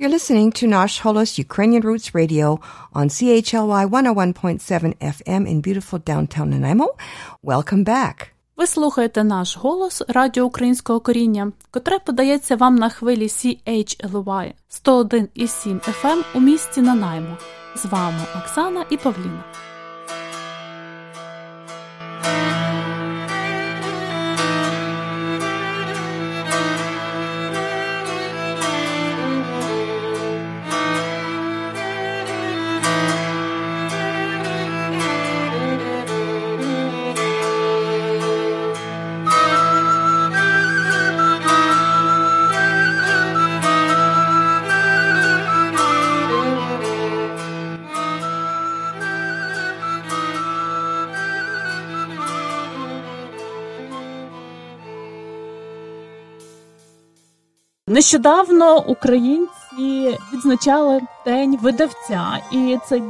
You're listening to Nash Holos Ukrainian Roots Radio on CHLY 101.7 FM in beautiful downtown Nanaimo. Welcome back. Ви слухаєте наш голос Радіо Українського коріння, котре подається вам на хвилі CHLY 101,7 FM у місті Нанаймо. З вами Оксана і Павліна. Нещодавно українці відзначали День видавця, і це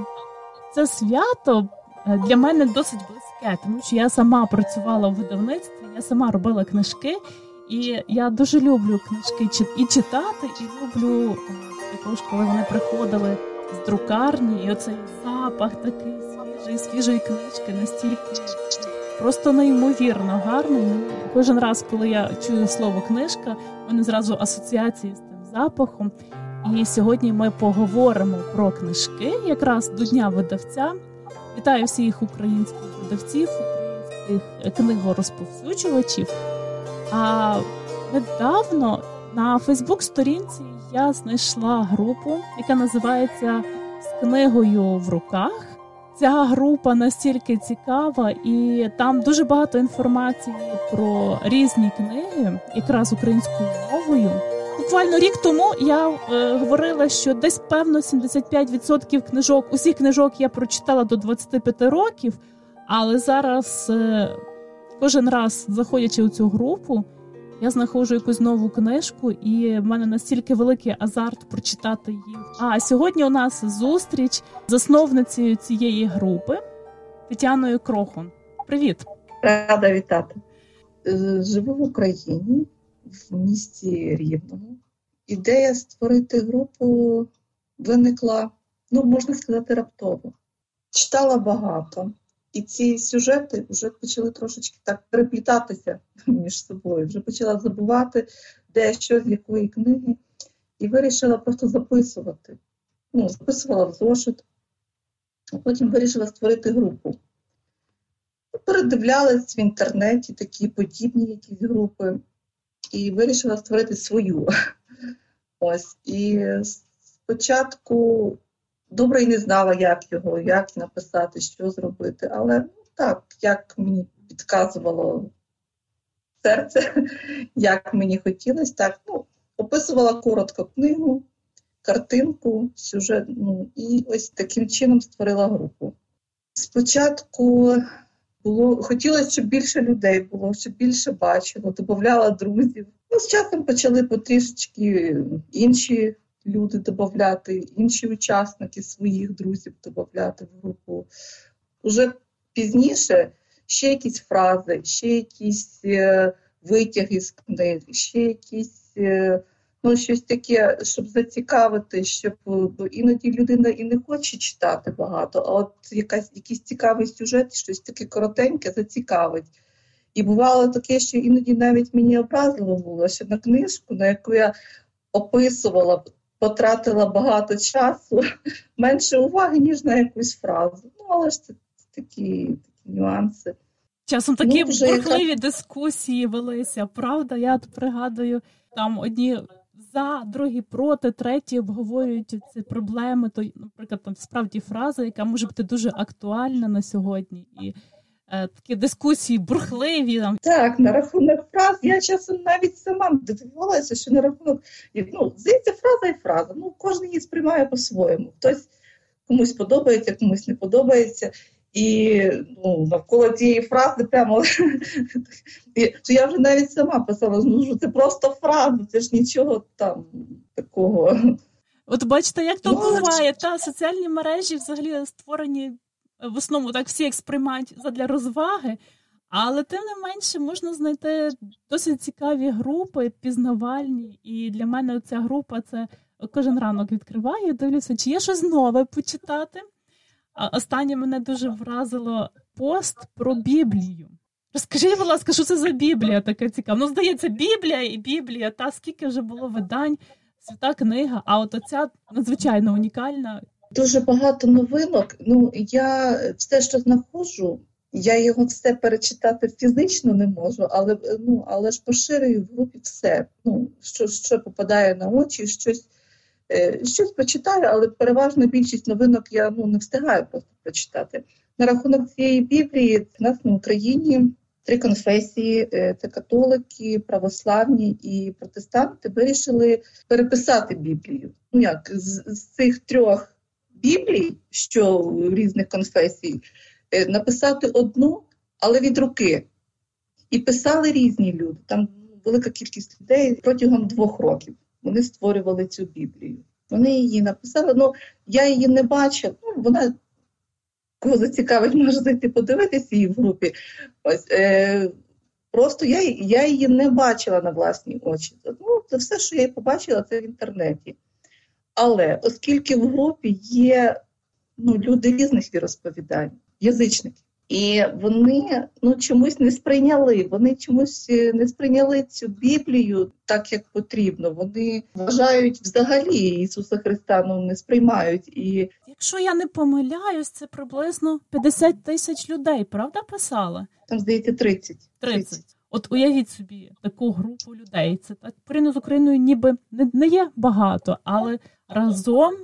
це свято е, для мене досить близьке, тому що я сама працювала в видавництві, я сама робила книжки, і я дуже люблю книжки і читати, і люблю е, також, коли вони приходили з друкарні, і оцей запах такий свіжий, свіжої книжки настільки. Просто неймовірно гарний. Кожен раз, коли я чую слово книжка, мене зразу асоціації з тим запахом. І сьогодні ми поговоримо про книжки якраз до Дня видавця. Вітаю всіх українських видавців, українських книгорозповсюджувачів. А недавно на Фейсбук-сторінці я знайшла групу, яка називається З книгою в руках. Ця група настільки цікава, і там дуже багато інформації про різні книги, якраз українською мовою. Буквально рік тому я е, говорила, що десь певно 75% книжок, усіх книжок я прочитала до 25 років, але зараз е, кожен раз заходячи у цю групу, я знаходжу якусь нову книжку, і в мене настільки великий азарт прочитати її. А сьогодні у нас зустріч з засновницею цієї групи Тетяною Крохон. Привіт, рада вітати. Е, живу в Україні в місті Рівному. Ідея створити групу виникла, ну можна сказати, раптово. Читала багато. І ці сюжети вже почали трошечки так переплітатися між собою. Вже почала забувати, де що, з якої книги, і вирішила просто записувати. Ну, Записувала в зошит, а потім вирішила створити групу. Передивлялась в інтернеті такі подібні якісь групи, і вирішила створити свою. Ось. І спочатку добре і не знала, як його, як написати, що зробити. Але так, як мені підказувало серце, як мені хотілося, так ну, описувала коротко книгу, картинку, сюжет, ну, і ось таким чином створила групу. Спочатку було хотілося, щоб більше людей було, щоб більше бачило, додавала друзів. Ну, З часом почали потрішечки інші люди додати, інші учасники своїх друзів додати в групу. Уже пізніше ще якісь фрази, ще якісь е, витяги з книг, ще якісь. Е, ну, щось таке, щоб зацікавити, щоб бо іноді людина і не хоче читати багато, а от якась якийсь цікавий сюжет, щось таке коротеньке, зацікавить. І бувало таке, що іноді навіть мені образливо було, що на книжку, на яку я описувала потратила багато часу, менше уваги, ніж на якусь фразу. Ну, але ж це такі, такі нюанси. Часом такі ну, бурхливі яка... дискусії велися, правда? Я от пригадую, там одні за, другі проти, треті обговорюють ці проблеми. То, наприклад, там справді фраза, яка може бути дуже актуальна на сьогодні. І такі дискусії бурхливі. Там. Так, на рахунок фраз я часом навіть сама дивувалася, що на рахунок ну, здається, фраза і фраза. Ну, кожен її сприймає по-своєму. Хтось комусь подобається, комусь не подобається. І ну, навколо цієї фрази прямо що я вже навіть сама писала, ну що це просто фраза, це ж нічого там такого. От бачите, як то ну, буває, та соціальні мережі взагалі створені в основному так всі як сприймають задля розваги, але тим не менше можна знайти досить цікаві групи, пізнавальні. І для мене ця група це кожен ранок відкриваю, дивлюся, чи є щось нове почитати. Останнє мене дуже вразило пост про Біблію. Розкажіть, будь ласка, що це за Біблія така цікава? Ну, здається, Біблія і Біблія, та скільки вже було видань, свята книга, а от оця надзвичайно унікальна. Дуже багато новинок. Ну, я все, що знаходжу, я його все перечитати фізично не можу, але ну, але ж поширюю в групі все. Ну, Що що попадає на очі, щось е, щось почитаю, але переважно більшість новинок я ну, не встигаю просто прочитати. На рахунок цієї біблії в нас на Україні три конфесії: е, це католики, православні і протестанти вирішили переписати Біблію. Ну як з, з цих трьох біблій, що різних конфесій, е, написати одну, але від руки. І писали різні люди. Там велика кількість людей протягом двох років. Вони створювали цю Біблію. Вони її написали. Ну я її не бачив. Ну вона кого зацікавить, може зайти подивитися її в групі. Ось е, Просто я я її не бачила на власні очі. Ну, Це все, що я побачила, це в інтернеті. Але оскільки в групі є ну, люди різних віросповідань, язичники, і вони ну, чомусь не сприйняли, вони чомусь е, не сприйняли цю Біблію так, як потрібно. Вони вважають взагалі Ісуса Христа ну, не сприймають. І якщо я не помиляюсь, це приблизно 50 тисяч людей, правда, писала? Там здається 30. 30. 30. От уявіть собі таку групу людей. Це так порівняно з Україною, ніби не, не є багато, але разом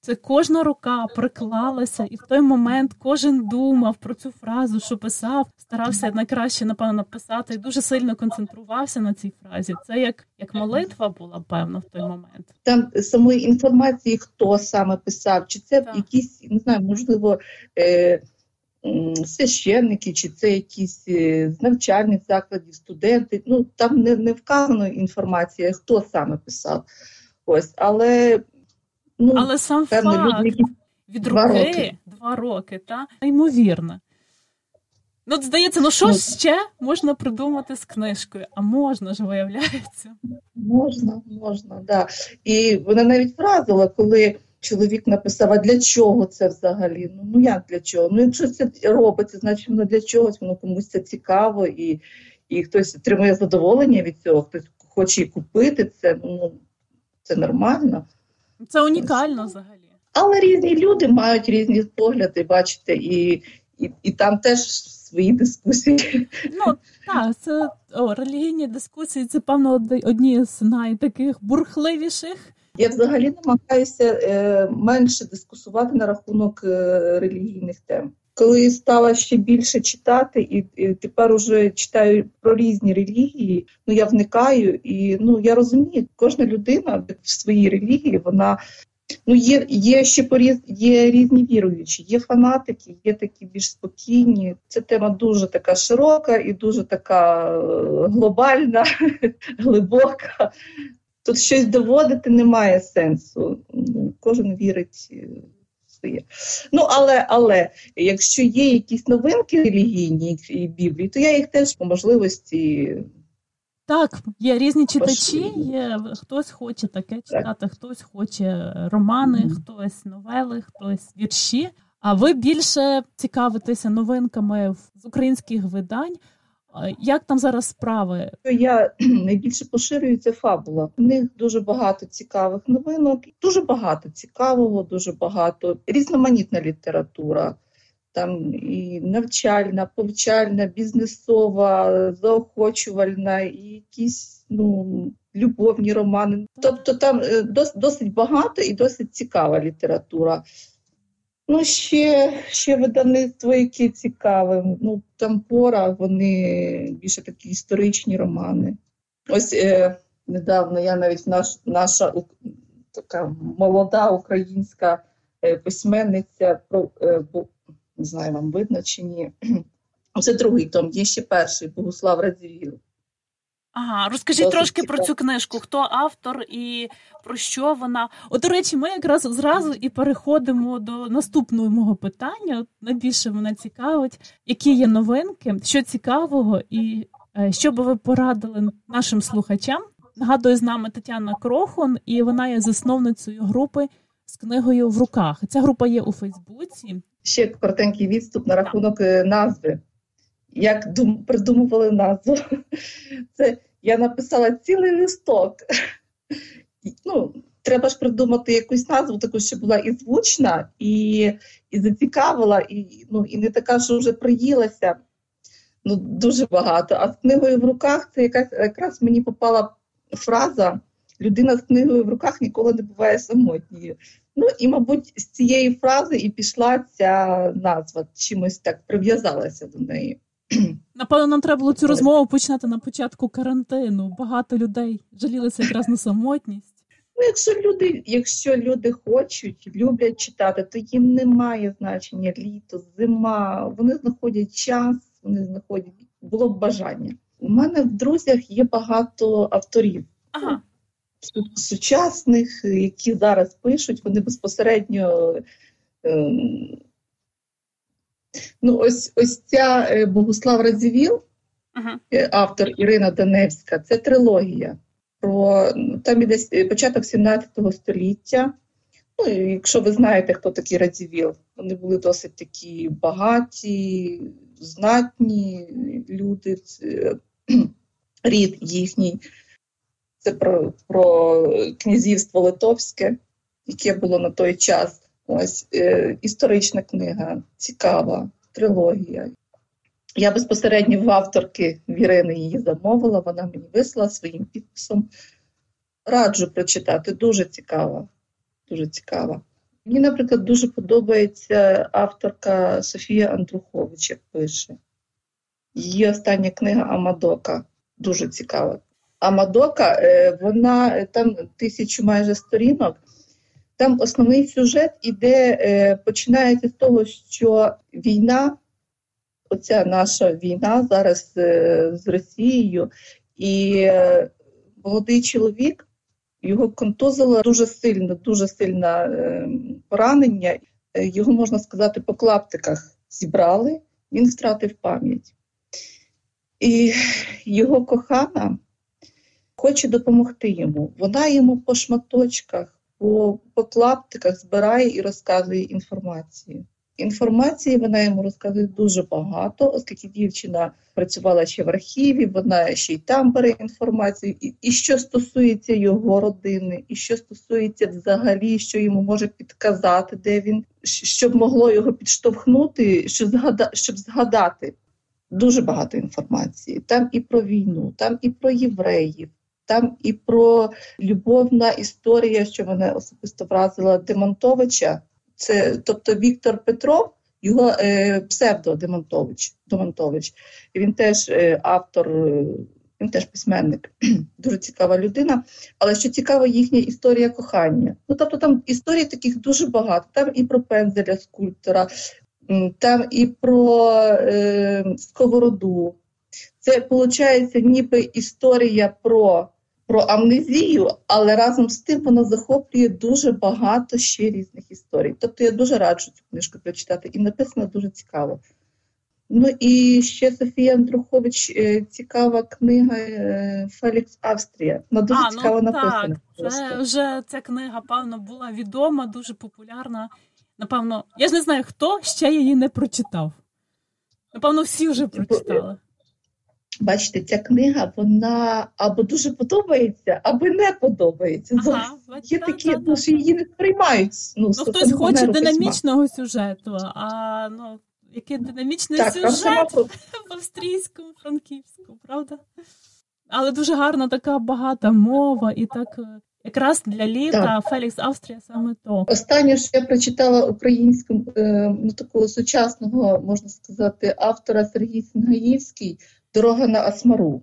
це кожна рука приклалася, і в той момент кожен думав про цю фразу, що писав, старався найкраще напевно написати і дуже сильно концентрувався на цій фразі. Це як як молитва була певно в той момент. Там самої інформації, хто саме писав, чи це так. якісь не знаю, можливо. Е- Священники, чи це якісь е, з навчальних закладів, студенти. Ну там не не вказано інформація, хто саме писав. Ось, але Ну, Але сам факт люди, від руки два роки, два роки та неймовірно. Ну, здається, ну що ну, ще можна придумати з книжкою? А можна ж, виявляється. Можна, можна, да. І вона навіть вразила, коли чоловік написав, а для чого це взагалі? Ну ну як для чого? Ну, якщо це робиться, значить воно для чогось, воно комусь це цікаво, і і хтось отримує задоволення від цього, хтось хоче і купити це, ну це нормально. Це унікально взагалі. Але різні люди мають різні погляди, бачите, і і, і там теж свої дискусії. Ну так, це о, релігійні дискусії, це певно одні з найтаких бурхливіших. Я взагалі намагаюся е, менше дискусувати на рахунок е, релігійних тем. Коли стала ще більше читати, і, і тепер уже читаю про різні релігії, ну я вникаю, і ну я розумію, кожна людина в своїй релігії вона. Ну, є є ще поріз, є різні віруючі, є фанатики, є такі більш спокійні. Ця тема дуже така широка і дуже така е, глобальна, глибока. Тут щось доводити немає сенсу. Кожен вірить своє. Ну, але але якщо є якісь новинки релігійні і Біблії, то я їх теж по можливості. Так, є різні читачі, є хтось хоче таке читати, так. хтось хоче романи, mm-hmm. хтось новели, хтось вірші. А ви більше цікавитеся новинками з українських видань. Як там зараз справи? Я найбільше поширюється фабула. В них дуже багато цікавих новинок, дуже багато цікавого, дуже багато різноманітна література. Там і навчальна, повчальна, бізнесова, заохочувальна, і якісь ну любовні романи. Тобто там е, досить багато і досить цікава література. Ну, ще ще видавництво, яке цікаве. Ну, там пора, вони більше такі історичні романи. Ось е, недавно я навіть наш, наша така молода українська е, письменниця, про, е, не знаю, вам видно чи ні. Це другий том, є ще перший Богуслав Радзівіл. Ага, розкажіть Досить трошки цікаво. про цю книжку. Хто автор і про що вона? От, до речі, ми якраз зразу і переходимо до наступного мого питання. От найбільше мене цікавить, які є новинки, що цікавого, і е, що би ви порадили нашим слухачам Нагадую, з нами Тетяна Крохон, і вона є засновницею групи з книгою в руках. Ця група є у Фейсбуці. Ще коротенький відступ на рахунок е, назви. Як дум, придумували назву? Це я написала цілий листок. Ну, Треба ж придумати якусь назву, таку, щоб була і звучна, і і зацікавила, і ну, і не така, що вже приїлася. Ну, Дуже багато. А з книгою в руках це якась якраз мені попала фраза людина з книгою в руках ніколи не буває самотньою. Ну і, мабуть, з цієї фрази і пішла ця назва, чимось так прив'язалася до неї. Напевно, нам треба було цю розмову починати на початку карантину. Багато людей жалілися якраз на самотність. Ну, якщо люди, якщо люди хочуть, люблять читати, то їм немає значення літо, зима. Вони знаходять час, вони знаходять було б бажання. У мене в друзях є багато авторів. Ага сучасних, які зараз пишуть, вони безпосередньо. Ем, ну, ось ось ця е, Богуслав Радзівіл, ага. Е, автор Ірина Даневська, це трилогія. Про там іде е, початок 17 століття. Ну, Якщо ви знаєте, хто такий Радзівіл, вони були досить такі багаті, знатні люди, рід їхній. Це про про князівство Литовське, яке було на той час. Ось е, історична книга, цікава, трилогія. Я безпосередньо в авторки Вірини її замовила, вона мені вислала своїм підписом. Раджу прочитати, дуже цікава. Дуже цікава. Мені, наприклад, дуже подобається авторка Софія Андрухович, як пише. Її остання книга Амадока дуже цікава. А Мадока, е, вона е, там тисячу майже сторінок. Там основний сюжет іде, е, починається з того, що війна, оця наша війна зараз з Росією, і молодий чоловік його контузило дуже сильно, дуже сильне поранення. Його, можна сказати, по клаптиках зібрали, він втратив пам'ять. І його кохана хоче допомогти йому. Вона йому по шматочках, по, клаптиках збирає і розказує інформацію. Інформації вона йому розказує дуже багато, оскільки дівчина працювала ще в архіві, вона ще й там бере інформацію. І, і що стосується його родини, і що стосується взагалі, що йому може підказати, де він, щоб могло його підштовхнути, щоб згадати, щоб згадати. Дуже багато інформації. Там і про війну, там і про євреїв, там і про любовна історія, що мене особисто вразила Демонтовича. Це тобто Віктор Петров, його е, псевдо Демонтович. Демонтович. Він теж е, автор, е, він теж письменник, дуже цікава людина. Але що цікава їхня історія кохання. Ну тобто там історій таких дуже багато. Там і про пензеля скульптора, там і про е, сковороду. Це виходить, ніби історія про про амнезію, але разом з тим вона захоплює дуже багато ще різних історій. Тобто я дуже раджу цю книжку прочитати, і написано дуже цікаво. Ну і ще Софія Андрухович, е, цікава книга е, Фелікс Австрія. Вона дуже а, ну цікаво ну, написана. Так, Це вже ця книга, певно, була відома, дуже популярна. Напевно, я ж не знаю, хто ще її не прочитав. Напевно, всі вже прочитали. Бачите, ця книга вона або дуже подобається, або не подобається. Ага, Є такі, ну, що її не сприймають. Ну, ну хтось хоче динамічного письма. сюжету, а ну, який динамічний так, сюжет в австрійському, франківському, правда? Але дуже гарна така багата мова, і так е, якраз для літа так. Фелікс Австрія саме то. Останнє, що я прочитала українському е, ну, такого сучасного, можна сказати, автора Сергій Сінгаївський. Дорога на Асмару.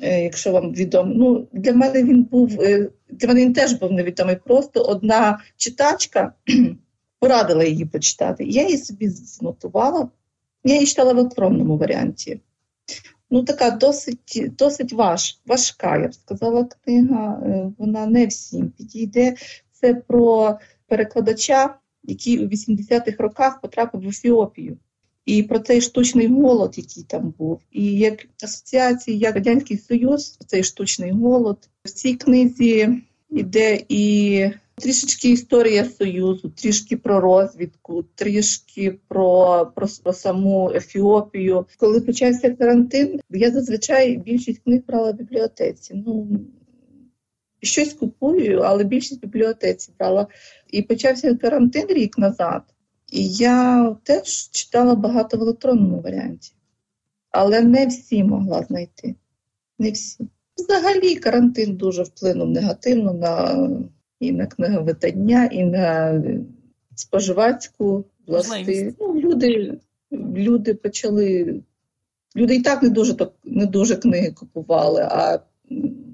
Е, якщо вам відомо, ну для мене він був е, для мене він теж був невідомий. Просто одна читачка порадила її почитати. Я її собі знотувала, я її читала в електронному варіанті. Ну, така досить досить важ, важка, я б сказала, книга. Е, вона не всім підійде. Це про перекладача, який у 80-х роках потрапив в Ефіопію. І про цей штучний голод, який там був, і як асоціації, як Радянський Союз, цей штучний голод. В цій книзі йде і трішечки історія Союзу, трішки про розвідку, трішки про, про, про саму Ефіопію. Коли почався карантин, я зазвичай більшість книг брала в бібліотеці. Ну, Щось купую, але більшість в бібліотеці брала. І почався карантин рік назад. І я теж читала багато в електронному варіанті, але не всі могла знайти. Не всі. Взагалі, карантин дуже вплинув негативно на і на книговидання, і на споживацьку власти. Ну, люди люди почали. Люди і так не дуже не дуже книги купували, а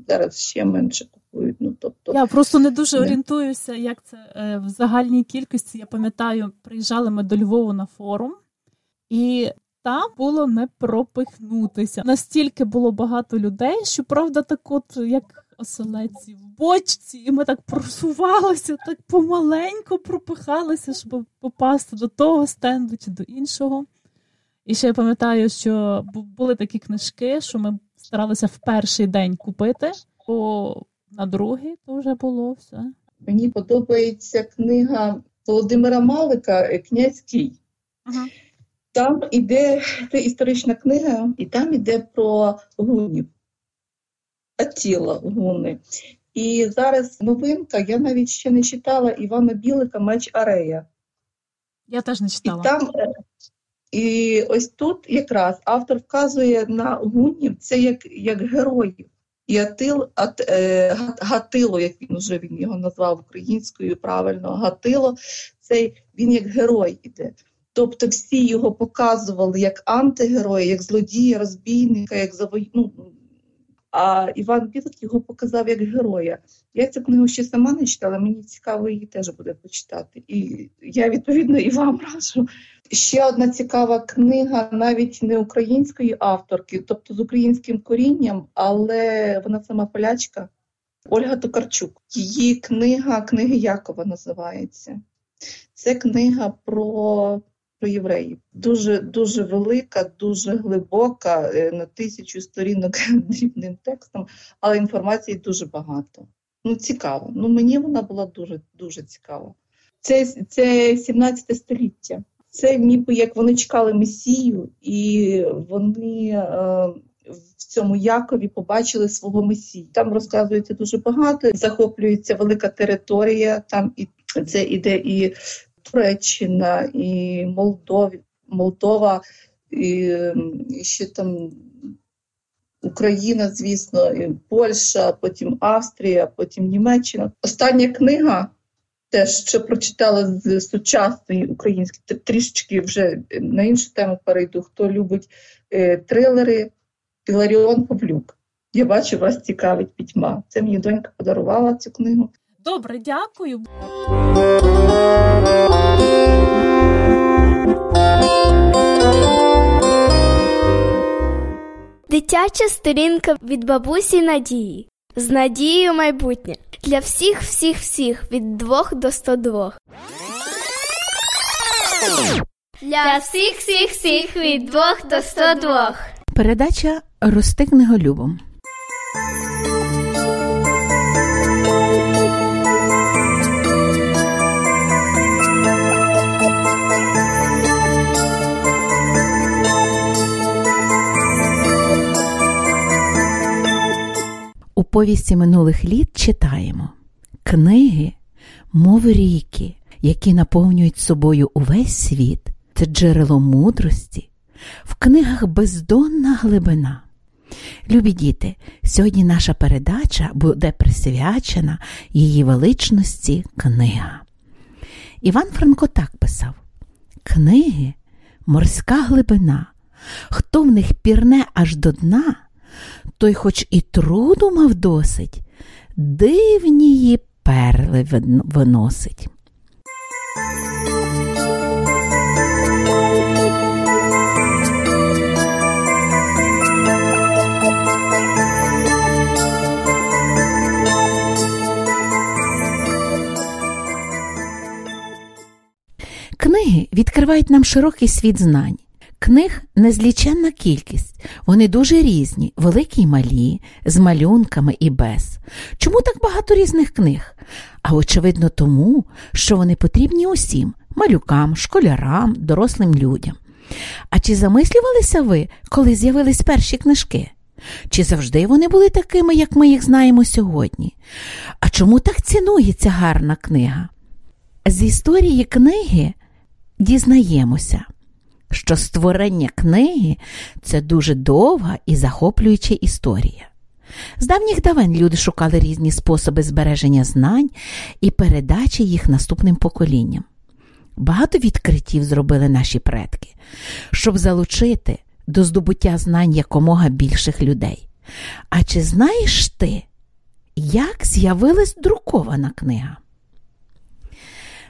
зараз ще менше купують. Ну, тобто, Я просто не дуже не. орієнтуюся, як це е, в загальній кількості. Я пам'ятаю, приїжджали ми до Львову на форум, і там було не пропихнутися. Настільки було багато людей, що правда, так от як оселеці в бочці, і ми так просувалися, так помаленьку пропихалися, щоб попасти до того стенду чи до іншого. І ще я пам'ятаю, що були такі книжки, що ми старалися в перший день купити, бо на другий то вже було все. Мені подобається книга Володимира Малика Князький. Ага. Там іде це історична книга, і там іде про гунів, Атіла гуни. І зараз новинка, я навіть ще не читала Івана Білика Меч Арея. Я теж не читала. І там і ось тут якраз автор вказує на гунів це як як героїв. І Атил, Ат, е, Гатило, як він вже він його назвав українською правильно, Гатило, цей він як герой іде. Тобто всі його показували як антигероя, як злодія, розбійника, як завой... ну, а Іван Білик його показав як героя. Я цю книгу ще сама не читала, мені цікаво її теж буде почитати. І я відповідно і вам раджу. Ще одна цікава книга, навіть не української авторки, тобто з українським корінням, але вона сама полячка. Ольга Токарчук. Її книга, книги Якова називається. Це книга про про євреїв. Дуже дуже велика, дуже глибока, е, на тисячу сторінок дрібним текстом, але інформації дуже багато. Ну, цікаво. Ну, мені вона була дуже дуже цікава. Це це 17 століття. Це ніби як вони чекали Месію, і вони е, в цьому Якові побачили свого Месію. Там розказується дуже багато, захоплюється велика територія, там і це іде і Туреччина, і Молдові, Молдова, і, і ще там Україна, звісно, і Польща, потім Австрія, потім Німеччина. Остання книга, теж що прочитала з сучасної української, трішечки вже на іншу тему перейду. Хто любить е, трилери, Іларіон Павлюк. Я бачу, вас цікавить пітьма. Це мені донька подарувала цю книгу. Добре, дякую. Дитяча сторінка від бабусі Надії. З надією майбутнє. Для всіх, всіх, всіх від 2 до 102. Для всіх, всіх, всіх від 2 до 102. Передача Рости книголюбом. У повісті минулих літ читаємо книги, мов ріки, які наповнюють собою увесь світ, це джерело мудрості, в книгах бездонна глибина. Любі діти, сьогодні наша передача буде присвячена її величності книга. Іван Франко так писав: Книги морська глибина, хто в них пірне аж до дна той хоч і труду мав досить, дивнії перли виносить. Книги відкривають нам широкий світ знань, Книг незліченна кількість, вони дуже різні, великі й малі, з малюнками і без. Чому так багато різних книг? А очевидно, тому, що вони потрібні усім малюкам, школярам, дорослим людям. А чи замислювалися ви, коли з'явились перші книжки? Чи завжди вони були такими, як ми їх знаємо сьогодні? А чому так цінується гарна книга? З історії книги дізнаємося, що створення книги це дуже довга і захоплююча історія. З давніх давен люди шукали різні способи збереження знань і передачі їх наступним поколінням. Багато відкриттів зробили наші предки, щоб залучити до здобуття знань якомога більших людей. А чи знаєш ти, як з'явилась друкована книга?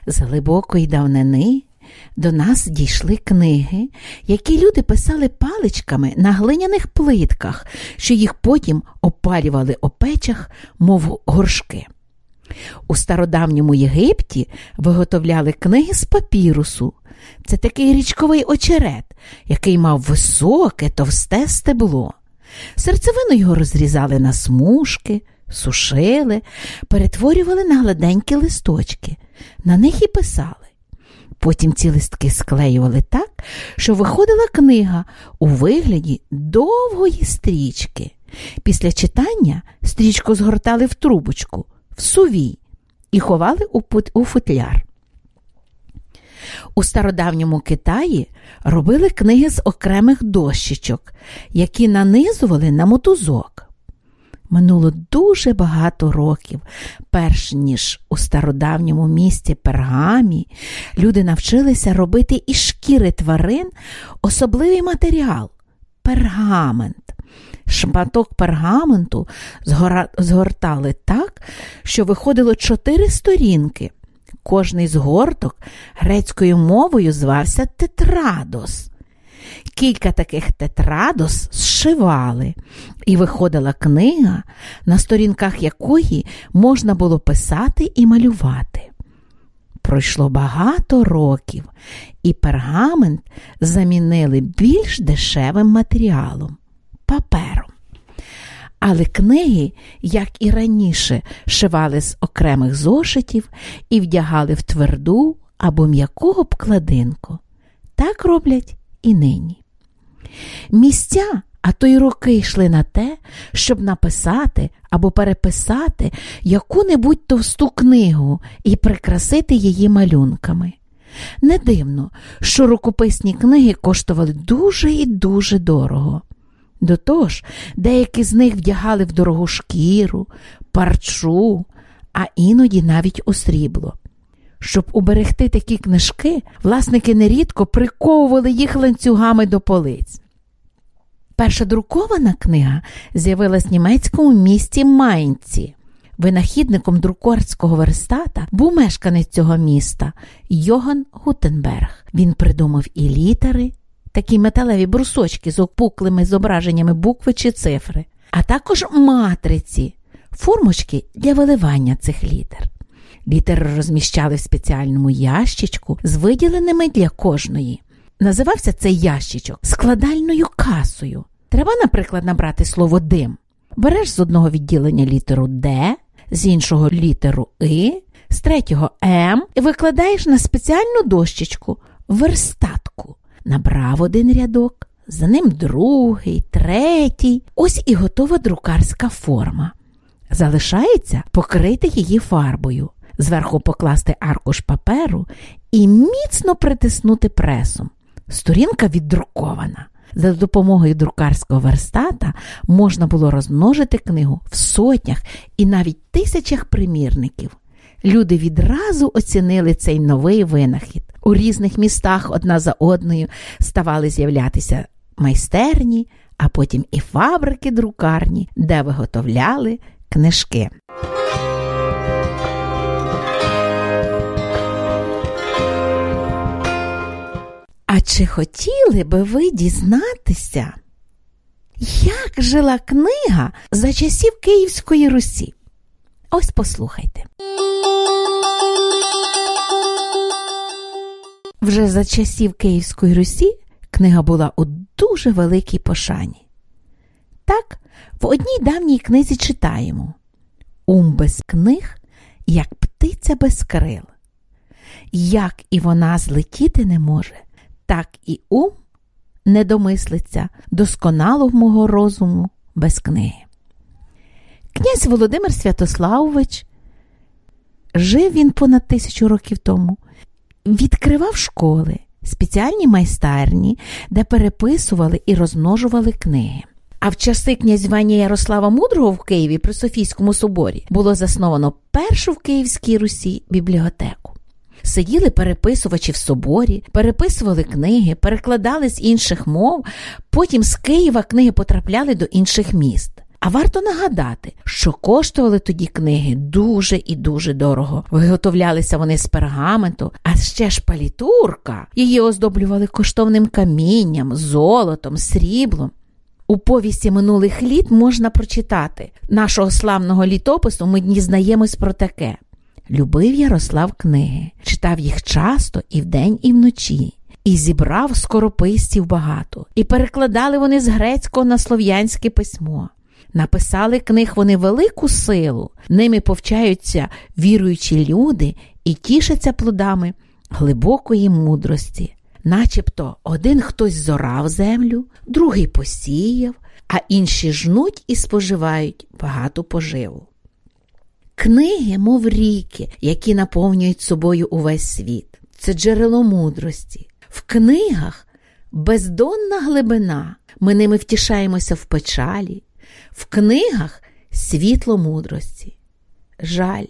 З глибокої давнини до нас дійшли книги, які люди писали паличками на глиняних плитках, що їх потім опалювали у печах, мов горшки. У стародавньому Єгипті виготовляли книги з папірусу. Це такий річковий очерет, який мав високе, товсте стебло. Серцевину його розрізали на смужки, сушили, перетворювали на гладенькі листочки, на них і писали. Потім ці листки склеювали так, що виходила книга у вигляді довгої стрічки. Після читання стрічку згортали в трубочку, в сувій і ховали у футляр. У стародавньому Китаї робили книги з окремих дощечок, які нанизували на мотузок. Минуло дуже багато років, перш ніж у стародавньому місті пергамі люди навчилися робити із шкіри тварин особливий матеріал пергамент. Шматок пергаменту згортали так, що виходило чотири сторінки. Кожний згорток грецькою мовою звався тетрадос. Кілька таких тетрадос зшивали, і виходила книга, на сторінках якої можна було писати і малювати. Пройшло багато років, і пергамент замінили більш дешевим матеріалом папером. Але книги, як і раніше, шивали з окремих зошитів і вдягали в тверду або м'яку обкладинку. Так роблять і нині. Місця, а то й роки йшли на те, щоб написати або переписати яку-небудь товсту книгу і прикрасити її малюнками. Не дивно, що рукописні книги коштували дуже і дуже дорого. До того ж, деякі з них вдягали в дорогу шкіру, парчу, а іноді навіть у срібло. Щоб уберегти такі книжки, власники нерідко приковували їх ланцюгами до полиць. Перша друкована книга з'явилась в німецькому місті Майнці. Винахідником друкарського верстата був мешканець цього міста Йоган Гутенберг. Він придумав і літери, такі металеві брусочки з опуклими зображеннями букви чи цифри, а також матриці, формочки для виливання цих літер. Літери розміщали в спеціальному ящичку з виділеними для кожної. Називався цей ящичок складальною касою. Треба, наприклад, набрати слово дим. Береш з одного відділення літеру Д, з іншого літеру И, з третього М і викладаєш на спеціальну дощечку верстатку. Набрав один рядок, за ним другий, третій. Ось і готова друкарська форма. Залишається покрити її фарбою, зверху покласти аркуш паперу і міцно притиснути пресом. Сторінка віддрукована. За допомогою друкарського верстата можна було розмножити книгу в сотнях і навіть тисячах примірників. Люди відразу оцінили цей новий винахід. У різних містах одна за одною ставали з'являтися майстерні, а потім і фабрики друкарні, де виготовляли книжки. Чи хотіли би ви дізнатися, як жила книга за часів Київської Русі? Ось послухайте. Вже за часів Київської Русі книга була у дуже великій пошані. Так, в одній давній книзі читаємо Ум без книг, як птиця без крил. Як і вона злетіти не може, так і ум не домислиться досконалого розуму без книги. Князь Володимир Святославович жив він понад тисячу років тому, відкривав школи, спеціальні майстерні, де переписували і розмножували книги. А в часи князювання Ярослава Мудрого в Києві при Софійському соборі було засновано першу в Київській Русі бібліотеку. Сиділи переписувачі в соборі, переписували книги, перекладали з інших мов, потім з Києва книги потрапляли до інших міст. А варто нагадати, що коштували тоді книги дуже і дуже дорого. Виготовлялися вони з пергаменту, а ще ж палітурка. Її оздоблювали коштовним камінням, золотом, сріблом. У повісті минулих літ можна прочитати нашого славного літопису. Ми дізнаємось про таке. Любив Ярослав книги, читав їх часто і вдень, і вночі, і зібрав скорописців багато, і перекладали вони з грецького на слов'янське письмо. Написали книг вони велику силу, ними повчаються віруючі люди і тішаться плодами глибокої мудрості. Начебто один хтось зорав землю, другий посіяв, а інші жнуть і споживають багату поживу. Книги, мов ріки, які наповнюють собою увесь світ, це джерело мудрості. В книгах бездонна глибина, ми ними втішаємося в печалі, в книгах світло мудрості. Жаль,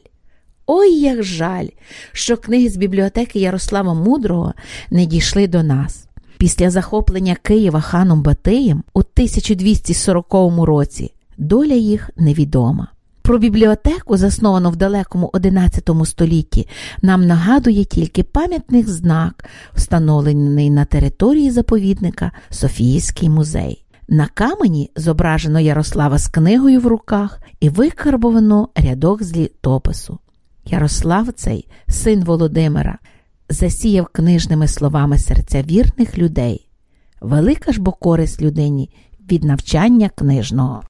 ой як жаль, що книги з бібліотеки Ярослава Мудрого не дійшли до нас. Після захоплення Києва ханом Батиєм у 1240 році доля їх невідома. Про бібліотеку, засновану в далекому XI столітті, нам нагадує тільки пам'ятний знак, встановлений на території заповідника Софійський музей. На камені зображено Ярослава з книгою в руках і викарбовано рядок з літопису. Ярослав цей, син Володимира, засіяв книжними словами серця вірних людей. Велика ж бо користь людині від навчання книжного.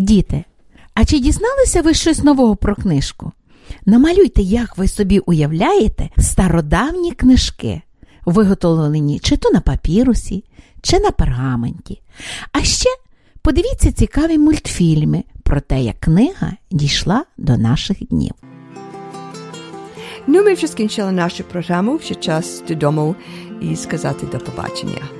Діти, а чи дізналися ви щось нового про книжку? Намалюйте, як ви собі уявляєте, стародавні книжки, виготовлені чи то на папірусі, чи на пергаменті. А ще подивіться цікаві мультфільми про те, як книга дійшла до наших днів. Ну, ми вже скінчили нашу програму, вже час додому і сказати до побачення.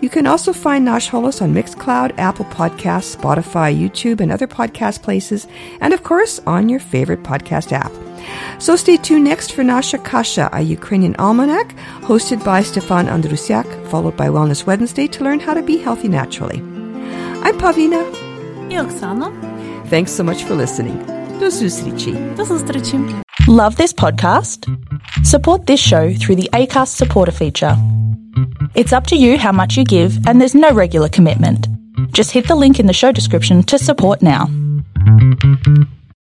You can also find Nosh Holos on Mixcloud, Apple Podcasts, Spotify, YouTube, and other podcast places, and of course on your favorite podcast app. So stay tuned next for Nasha Kasha, a Ukrainian almanac hosted by Stefan Andrusiak, followed by Wellness Wednesday to learn how to be healthy naturally. I'm Pavina. І Оксана. Thanks so much for listening. До зустрічі. До зустрічі. Love this podcast? Support this show through the ACAST supporter feature. It's up to you how much you give, and there's no regular commitment. Just hit the link in the show description to support now.